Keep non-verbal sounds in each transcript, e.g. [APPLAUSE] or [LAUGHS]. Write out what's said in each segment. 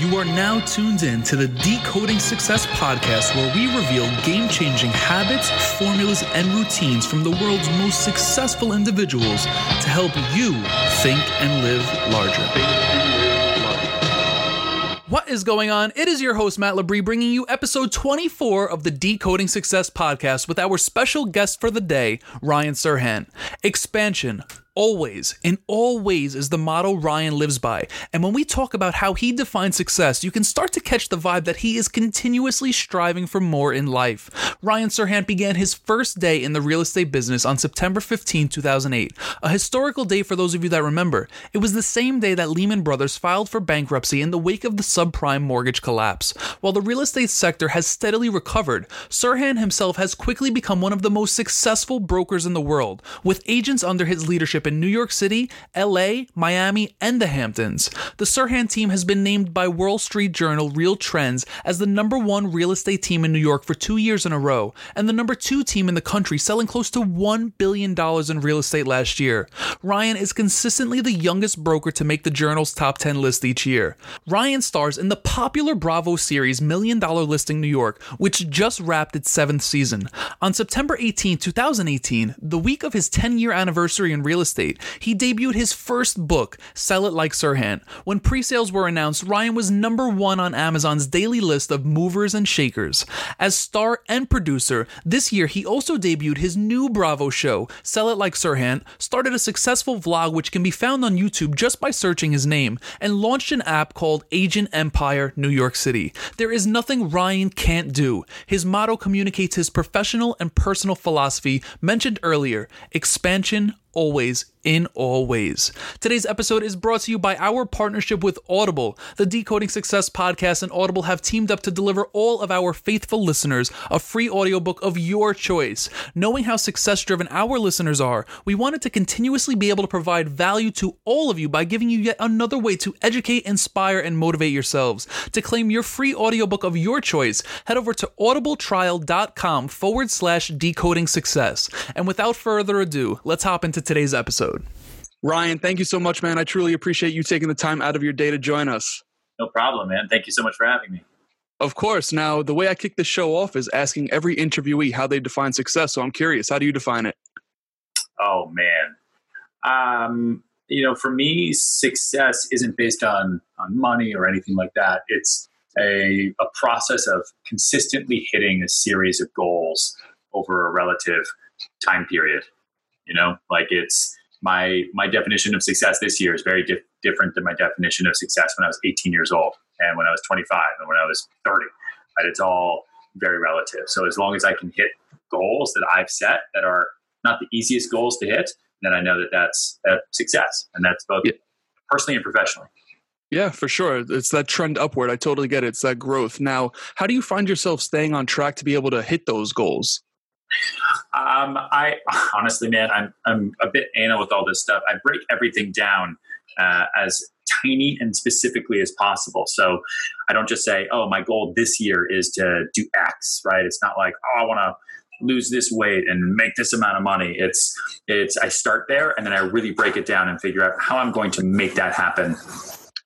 You are now tuned in to the Decoding Success podcast, where we reveal game changing habits, formulas, and routines from the world's most successful individuals to help you think and live larger. What is going on? It is your host, Matt Labrie, bringing you episode 24 of the Decoding Success podcast with our special guest for the day, Ryan Serhant. Expansion, always, in all ways, is the motto Ryan lives by. And when we talk about how he defines success, you can start to catch the vibe that he is continuously striving for more in life. Ryan Serhant began his first day in the real estate business on September 15, 2008, a historical day for those of you that remember. It was the same day that Lehman Brothers filed for bankruptcy in the wake of the subprime mortgage collapse. While the real estate sector has steadily recovered, Serhant himself has quickly become one of the most successful brokers in the world, with agents under his leadership in New York City, LA, Miami, and the Hamptons. The Serhant team has been named by Wall Street Journal Real Trends as the number one real estate team in New York for two years in a row, and the number two team in the country, selling close to $1 billion in real estate last year. Ryan is consistently the youngest broker to make the Journal's top 10 list each year. Ryan stars in the popular Bravo series Million Dollar Listing New York, which just wrapped its seventh season. On September 18, 2018, the week of his 10 year anniversary in real estate, he debuted his first book, Sell It Like Serhant. When pre sales were announced, Ryan was number one on Amazon's daily list of movers and shakers. As star and producer, this year he also debuted his new Bravo show, Sell It Like Serhant, started a successful vlog which can be found on YouTube just by searching his name, and launched an app called Agent Empire New York City. There is nothing Ryan can't do. His motto communicates his professional and personal philosophy mentioned earlier expansion, always in all ways. Today's episode is brought to you by our partnership with Audible. The Decoding Success podcast and Audible have teamed up to deliver all of our faithful listeners a free audiobook of your choice. Knowing how success driven our listeners are, we wanted to continuously be able to provide value to all of you by giving you yet another way to educate, inspire, and motivate yourselves. To claim your free audiobook of your choice, head over to audibletrial.com forward slash decoding success. And without further ado, let's hop into today's episode. Ryan, thank you so much, man. I truly appreciate you taking the time out of your day to join us. No problem, man. Thank you so much for having me. Of course. Now, the way I kick the show off is asking every interviewee how they define success. So I'm curious, how do you define it? Oh, man. Um, you know, for me, success isn't based on, on money or anything like that. It's a, a process of consistently hitting a series of goals over a relative time period. You know, like it's my my definition of success this year is very dif- different than my definition of success when I was 18 years old and when I was 25 and when I was 30. Right? It's all very relative. So as long as I can hit goals that I've set that are not the easiest goals to hit, then I know that that's a success, and that's both yeah. personally and professionally. Yeah, for sure. It's that trend upward. I totally get it. It's that growth. Now, how do you find yourself staying on track to be able to hit those goals? Um, I [LAUGHS] honestly, man, I'm I'm a bit anal with all this stuff. I break everything down uh, as tiny and specifically as possible. So I don't just say, "Oh, my goal this year is to do X." Right? It's not like, "Oh, I want to." lose this weight and make this amount of money it's it's i start there and then i really break it down and figure out how i'm going to make that happen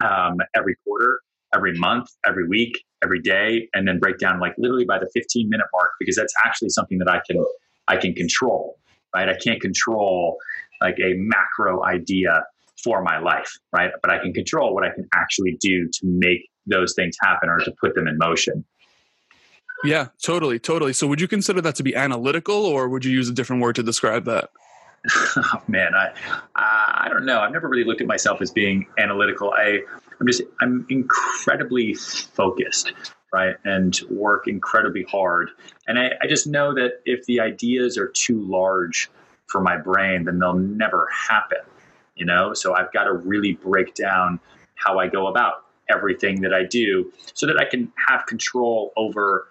um, every quarter every month every week every day and then break down like literally by the 15 minute mark because that's actually something that I can I can control, right? I can't control like a macro idea for my life, right? But I can control what I can actually do to make those things happen or to put them in motion. Yeah, totally, totally. So would you consider that to be analytical or would you use a different word to describe that? [LAUGHS] oh, man, I I don't know. I've never really looked at myself as being analytical. I I'm just I'm incredibly focused, right, and work incredibly hard. And I, I just know that if the ideas are too large for my brain, then they'll never happen. You know, so I've got to really break down how I go about everything that I do so that I can have control over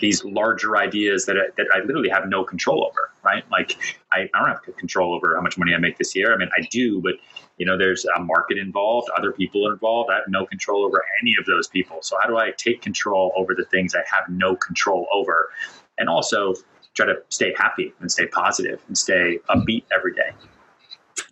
these larger ideas that I, that I literally have no control over, right? Like I, I don't have control over how much money I make this year. I mean, I do, but you know, there's a market involved, other people involved. I have no control over any of those people. So how do I take control over the things I have no control over, and also try to stay happy and stay positive and stay upbeat every day?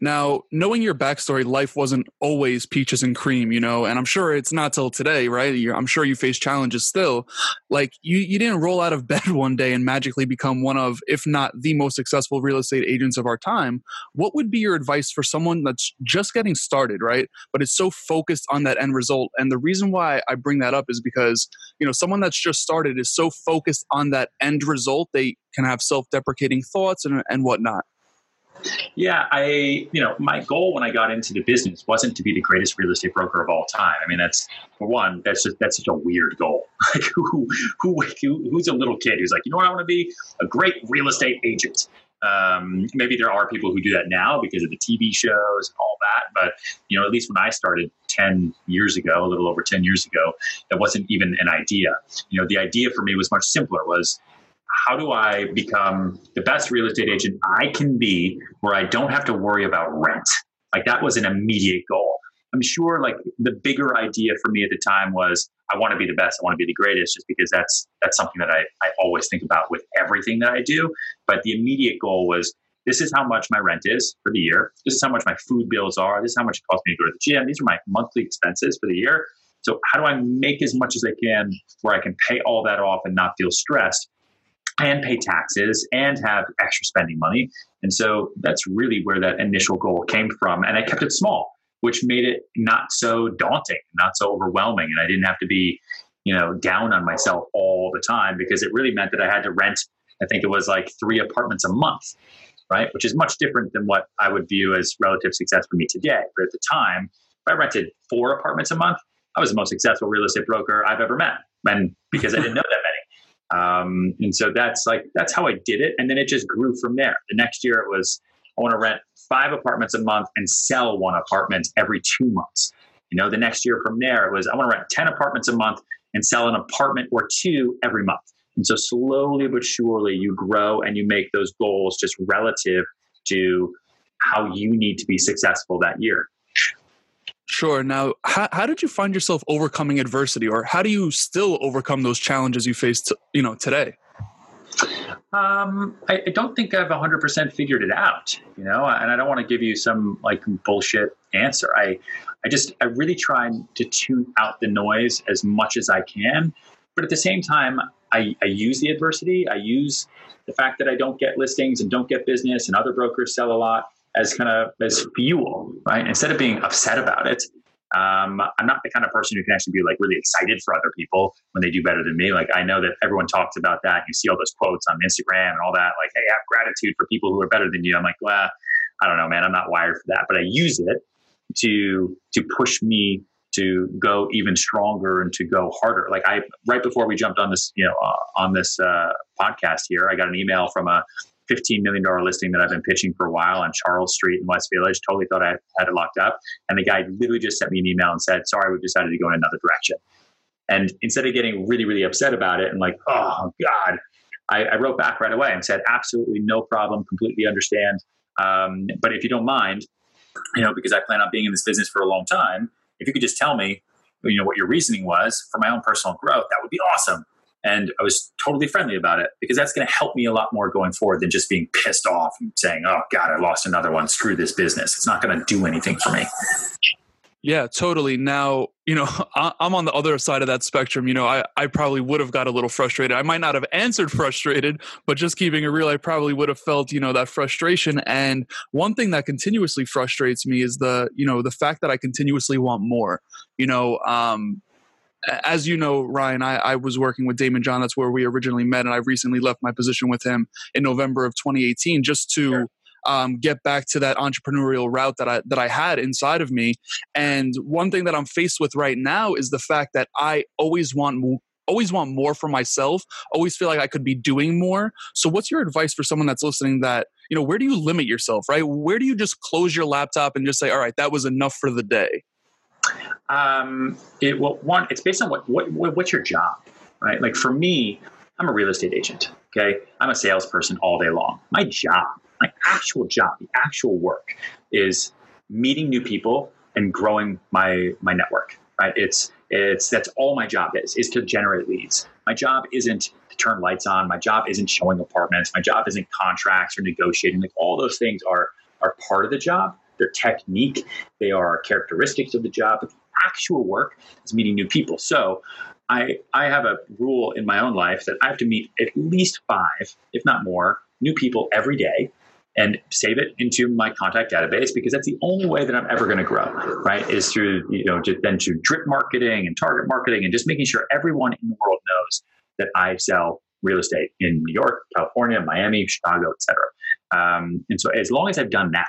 Now, knowing your backstory, life wasn't always peaches and cream, you know, and I'm sure it's not till today, right? You're, I'm sure you face challenges still. Like you, you didn't roll out of [LAUGHS] bed one day and magically become one of, if not the most successful real estate agents of our time. What would be your advice for someone that's just getting started, right? But it's so focused on that end result. And the reason why I bring that up is because, you know, someone that's just started is so focused on that end result, they can have self-deprecating thoughts and, and whatnot. Yeah, I, you know, my goal when I got into the business wasn't to be the greatest real estate broker of all time. I mean, that's for one, that's just that's such a weird goal. [LAUGHS] Like who, who, who who's a little kid who's like, you know what, I want to be a great real estate agent. Um, maybe there are people who do that now because of the TV shows and all that. But you know, at least when I started ten years ago, a little over ten years ago, that wasn't even an idea. You know, the idea for me was much simpler. Was how do I become the best real estate agent I can be where I don't have to worry about rent? Like that was an immediate goal. I'm sure like the bigger idea for me at the time was I want to be the best, I want to be the greatest, just because that's that's something that I, I always think about with everything that I do. But the immediate goal was this is how much my rent is for the year. This is how much my food bills are. This is how much it costs me to go to the gym. These are my monthly expenses for the year. So how do I make as much as I can where I can pay all that off and not feel stressed? And pay taxes and have extra spending money. And so that's really where that initial goal came from. And I kept it small, which made it not so daunting, not so overwhelming. And I didn't have to be, you know, down on myself all the time because it really meant that I had to rent, I think it was like three apartments a month, right? Which is much different than what I would view as relative success for me today. But at the time, if I rented four apartments a month, I was the most successful real estate broker I've ever met. And because I didn't know that. Um, and so that's like that's how I did it, and then it just grew from there. The next year it was I want to rent five apartments a month and sell one apartment every two months. You know, the next year from there it was I want to rent ten apartments a month and sell an apartment or two every month. And so slowly but surely you grow and you make those goals just relative to how you need to be successful that year. Sure. Now, how, how did you find yourself overcoming adversity, or how do you still overcome those challenges you faced, you know, today? Um, I, I, don't think I've 100% figured it out, you know, and I don't want to give you some like bullshit answer. I, I just, I really try to tune out the noise as much as I can. But at the same time, I, I use the adversity. I use the fact that I don't get listings and don't get business and other brokers sell a lot as kind of as fuel, right? Instead of being upset about it, um, I'm not the kind of person who can actually be like really excited for other people when they do better than me. Like I know that everyone talks about that. You see all those quotes on Instagram and all that. Like, hey, have gratitude for people who are better than you. I'm like, well, I don't know, man. I'm not wired for that. But I use it to to push me to go even stronger and to go harder. Like I, right before we jumped on this, you know, uh, on this uh, podcast here, I got an email from a $15 million listing that I've been pitching for a while on Charles Street in West Village. Totally thought I had it locked up. And the guy literally just sent me an email and said, sorry, we've decided to go in another direction. And instead of getting really, really upset about it and like, oh God, I, I wrote back right away and said, absolutely no problem, completely understand. Um, but if you don't mind, you know, because I plan on being in this business for a long time, if you could just tell me, you know, what your reasoning was for my own personal growth, that would be awesome. And I was totally friendly about it because that's going to help me a lot more going forward than just being pissed off and saying, oh, God, I lost another one. Screw this business. It's not going to do anything for me. Yeah, totally. Now, you know, [LAUGHS] I'm on the other side of that spectrum. You know, I, I probably would have got a little frustrated. I might not have answered frustrated, but just keeping it real, I probably would have felt, you know, that frustration. And one thing that continuously frustrates me is the, you know, the fact that I continuously want more. You know, um, as you know, Ryan, I, I, was working with Daymond John. That's where we originally met, and I recently left my position with him in November of 2018, just to sure. um, get back to that entrepreneurial route that I that I had inside of me. And one thing that I'm faced with right now is the fact that I always want. Always want more for myself. Always feel like I could be doing more. So, what's your advice for someone that's listening? That you know, where do you limit yourself? Right? Where do you just close your laptop and just say, "All right, that was enough for the day"? Um, it well, one, it's based on what, what, what what's your job, right? Like for me, I'm a real estate agent. Okay, I'm a salesperson all day long. My job, my actual job, the actual work, is meeting new people and growing my my network. Right? It's it's that's all my job is is to generate leads. My job isn't to turn lights on. My job isn't showing apartments. My job isn't contracts or negotiating. Like all those things are are part of the job. They're technique. They are characteristics of the job. But the actual work is meeting new people. So I, I have a rule in my own life that I have to meet at least five, if not more, new people every day and save it into my contact database because that's the only way that I'm ever going to grow, right? Is through, you know, just then through drip marketing and target marketing and just making sure everyone in the world knows that I sell real estate in New York, California, Miami, Chicago, etc. Um, and so as long as I've done that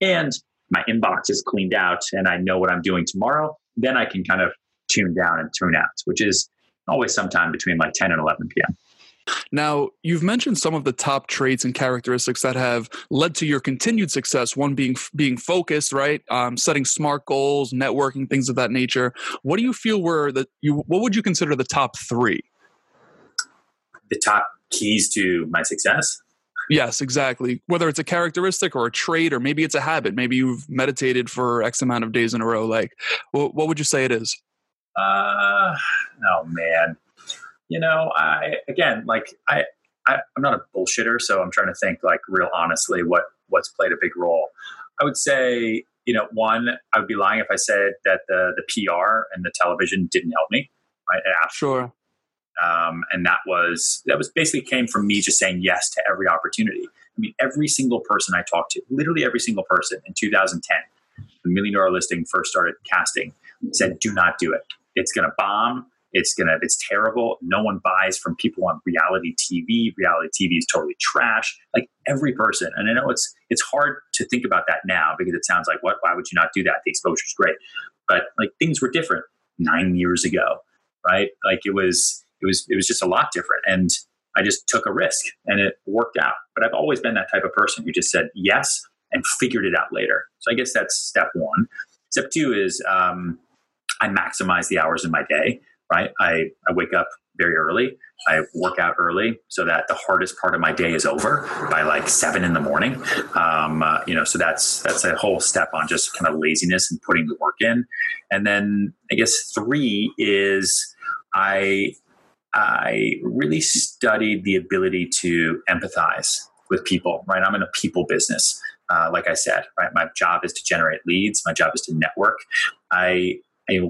and my inbox is cleaned out and I know what I'm doing tomorrow, then I can kind of tune down and tune out, which is always sometime between like 10 and 11 p.m. Now, you've mentioned some of the top traits and characteristics that have led to your continued success. One being being focused, right? Um, setting smart goals, networking, things of that nature. What do you feel were the you? What would you consider the top three? The top keys to my success. Yes, exactly. Whether it's a characteristic or a trait, or maybe it's a habit. Maybe you've meditated for X amount of days in a row. Like, what, what would you say it is? Uh, oh man you know, I again, like I, I I'm not a bullshitter, so I'm trying to think like real honestly what what's played a big role. I would say, you know, one, I would be lying if I said that the the PR and the television didn't help me. Right? Sure. Um, and that was that was basically came from me just saying yes to every opportunity. I mean, every single person I talked to, literally every single person in 2010, the Million Dollar Listing first started casting, said, "Do not do it. It's going to bomb. It's gonna it's terrible. No one buys from people on reality TV. Reality TV is totally trash. Like every person, and I know it's it's hard to think about that now because it sounds like what? Why would you not do that? The exposure is great, but like things were different nine years ago, right? Like it was it was it was just a lot different, and I just took a risk and it worked out. But I've always been that type of person who just said yes and figured it out later. So I guess that's step one. Step two is um, I maximize the hours in my day right? I, I wake up very early. I work out early so that the hardest part of my day is over by like seven in the morning. Um, uh, you know, so that's that's a whole step on just kind of laziness and putting the work in. And then I guess three is I I really studied the ability to empathize with people. Right, I'm in a people business. Uh, like I said, right, my job is to generate leads. My job is to network. I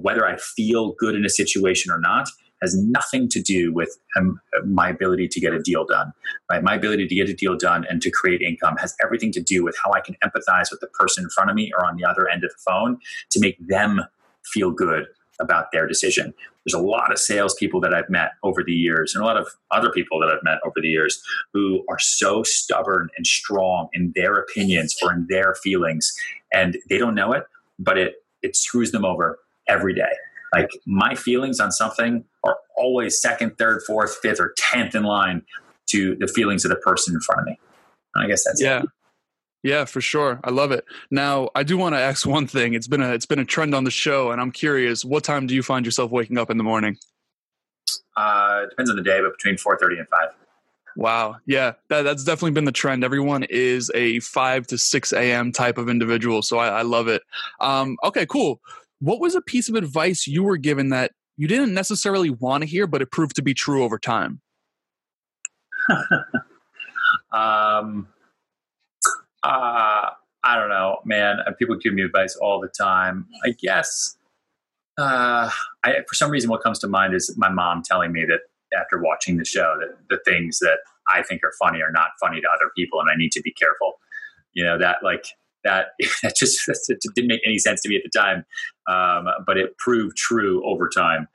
whether I feel good in a situation or not has nothing to do with um, my ability to get a deal done. Right? My ability to get a deal done and to create income has everything to do with how I can empathize with the person in front of me or on the other end of the phone to make them feel good about their decision. There's a lot of salespeople that I've met over the years, and a lot of other people that I've met over the years who are so stubborn and strong in their opinions or in their feelings, and they don't know it, but it it screws them over every day. Like my feelings on something are always second, third, fourth, fifth, or tenth in line to the feelings of the person in front of me. I guess that's yeah. It. Yeah, for sure. I love it. Now, I do want to ask one thing. It's been a it's been a trend on the show, and I'm curious. What time do you find yourself waking up in the morning? Uh, it depends on the day, but between four thirty and five. Wow. Yeah, that, that's definitely been the trend. Everyone is a 5 to 6 a.m. type of individual. So I, I love it. Um, okay, cool what was a piece of advice you were given that you didn't necessarily want to hear, but it proved to be true over time? [LAUGHS] um, uh, I don't know, man. People give me advice all the time. I guess uh, I, for some reason, what comes to mind is my mom telling me that after watching the show that the things that I think are funny are not funny to other people, and I need to be careful. You know that like that [LAUGHS] that just [LAUGHS] didn't make any sense to me at the time, um, but it proved true over time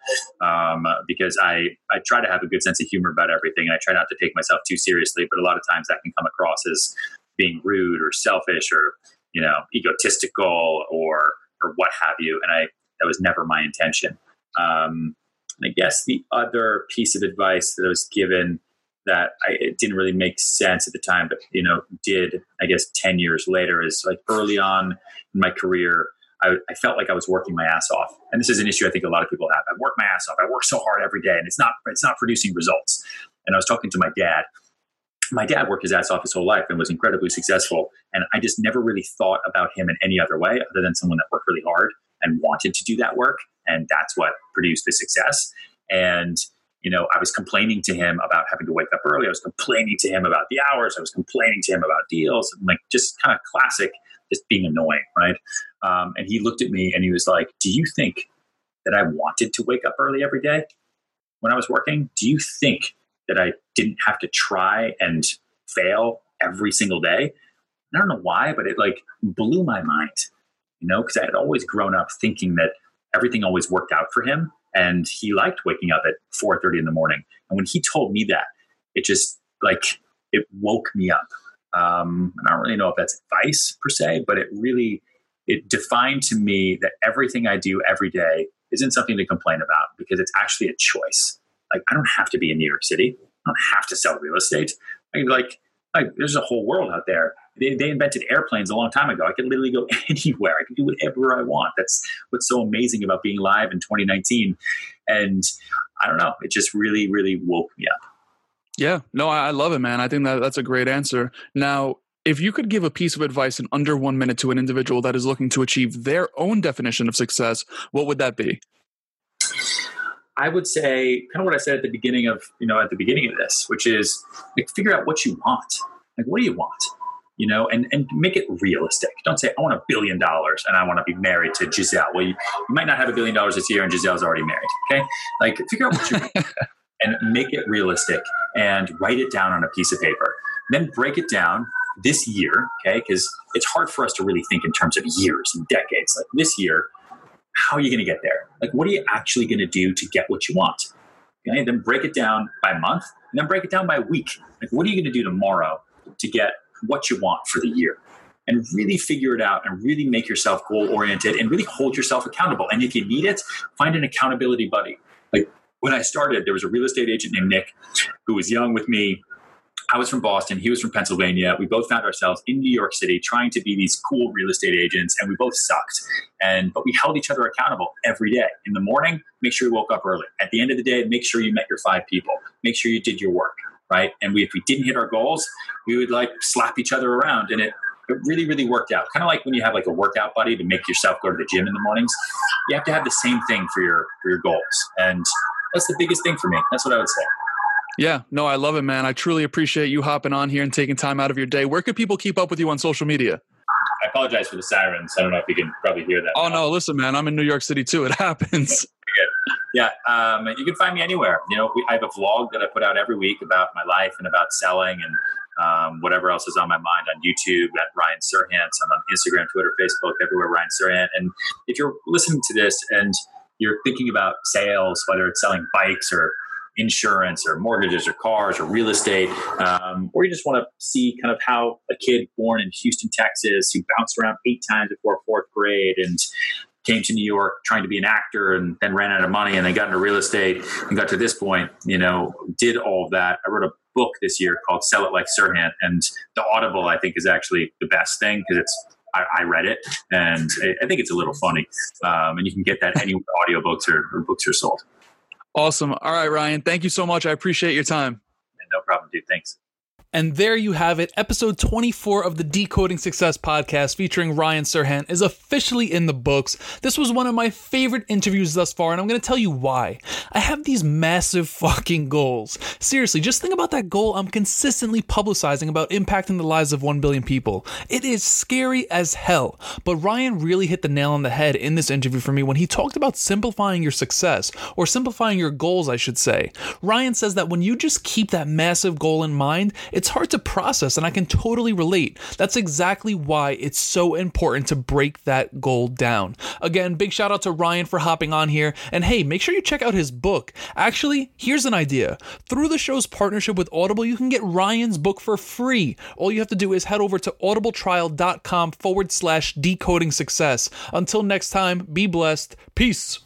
um, because I I try to have a good sense of humor about everything, and I try not to take myself too seriously. But a lot of times that can come across as being rude or selfish or you know egotistical or or what have you, and I that was never my intention. Um, and I guess the other piece of advice that I was given that I, it didn't really make sense at the time, but you know, did I guess ten years later is like early on in my career. I, I, felt like I was working my ass off, and this is an issue I think a lot of people have. I work my ass off. I work so hard every day, and it's not it's not producing results. And I was talking to my dad. My dad worked his ass off his whole life and was incredibly successful, and I just never really thought about him in any other way other than someone that worked really hard and wanted to do that work, and that's what produced the success. And you know, I was complaining to him about having to wake up early. I was complaining to him about the hours. I was complaining to him about deals, and like just kind of classic, just being annoying, right? Um, and he looked at me and he was like, "Do you think that I wanted to wake up early every day when I was working? Do you think that I didn't have to try and fail every single day?" I don't know why, but it like blew my mind, you know, because I had always grown up thinking that everything always worked out for him and he liked waking up at 4.30 in the morning. And when he told me that it just like it woke me up. Um, and i don't really know if that's advice per se but it really it defined to me that everything i do every day isn't something to complain about because it's actually a choice like i don't have to be in new york city i don't have to sell real estate I, like like there's a whole world out there they, they invented airplanes a long time ago. I can literally go [LAUGHS] anywhere. I can do whatever I want. That's what's so amazing about being live in 2019. And I don't know, it just really, really woke me up. Yeah, no, I love it, man. I think that that's a great answer. Now, if you could give a piece of advice in under one minute to an individual that is looking to achieve their own definition of success, what would that be? I would say kind of what I said at the beginning of, you know, at the beginning of this, which is like figure out what you want. Like, what do you want? you know, and, and make it realistic. Don't say, I want a billion dollars and I want to be married to Gisele. Well, you, you might not have a billion dollars this year and Gisele's already married. Okay. Like figure out what you want [LAUGHS] and make it realistic and write it down on a piece of paper. Then break it down this year. Okay. Cause it's hard for us to really think in terms of years and decades. Like this year, how are you going to get there? Like, what are you actually going to do to get what you want? Okay. Then break it down by month and then break it down by week. Like, what are you going to do tomorrow to get what you want for the year and really figure it out and really make yourself goal oriented and really hold yourself accountable. And if you need it, find an accountability buddy. Like when I started, there was a real estate agent named Nick who was young with me. I was from Boston. He was from Pennsylvania. We both found ourselves in New York City trying to be these cool real estate agents, and we both sucked. And but we held each other accountable every day. In the morning, make sure you woke up early. At the end of the day, make sure you met your five people. Make sure you did your work right? And we, if we didn't hit our goals, we would like slap each other around, and it it really really worked out. Kind of like when you have like a workout buddy to make yourself go to the gym in the mornings. You have to have the same thing for your for your goals, and that's the biggest thing for me. That's what I would say. Yeah, no, I love it, man. I truly appreciate you hopping on here and taking time out of your day. Where could people keep up with you on social media? I apologize for the sirens. I don't know if you can probably hear that. Oh now. no, listen, man, I'm in New York City too. It [LAUGHS] happens. Yeah, um, you can find me anywhere. You know, we, I have a vlog that I put out every week about my life and about selling and um, whatever else is on my mind on YouTube at Ryan Serhant. I'm on Instagram, Twitter, Facebook, everywhere Ryan Serhant. And if you're listening to this and you're thinking about sales, whether it's selling bikes or insurance or mortgages or cars or real estate, um, or you just want to see kind of how a kid born in Houston, Texas, who bounced around eight times before fourth grade and came to New York trying to be an actor and then ran out of money and then got into real estate and got to this point, you know, did all that. I wrote a book this year called Sell It Like Serhant. And the Audible, I think, is actually the best thing because it's I, I, read it and I think it's a little funny. Um, and you can get that anywhere audiobooks or, or books are sold. Awesome. All right, Ryan. Thank you so much. I appreciate your time. no problem, dude. Thanks. And there you have it. Episode 24 of the Decoding Success podcast featuring Ryan Serhant is officially in the books. This was one of my favorite interviews thus far, and I'm going to tell you why. I have these massive [LAUGHS] fucking goals. Seriously, just think about that goal I'm consistently publicizing about impacting the lives of 1 billion people. It is scary as hell, but Ryan really hit the nail on the head in this interview for me when he talked about simplifying your success, or simplifying your goals, I should say. Ryan says that when you just keep that massive goal in mind, it's hard to process, and I can totally relate. That's exactly why it's so important to break that goal down. Again, big shout out to Ryan for hopping on here. And hey, make sure you check out his book. Actually, here's an idea. Through the show's partnership with Audible, you can get Ryan's book for free. All you have to do is head over to audibletrial.com forward slash decoding success. Until next time, be blessed. Peace.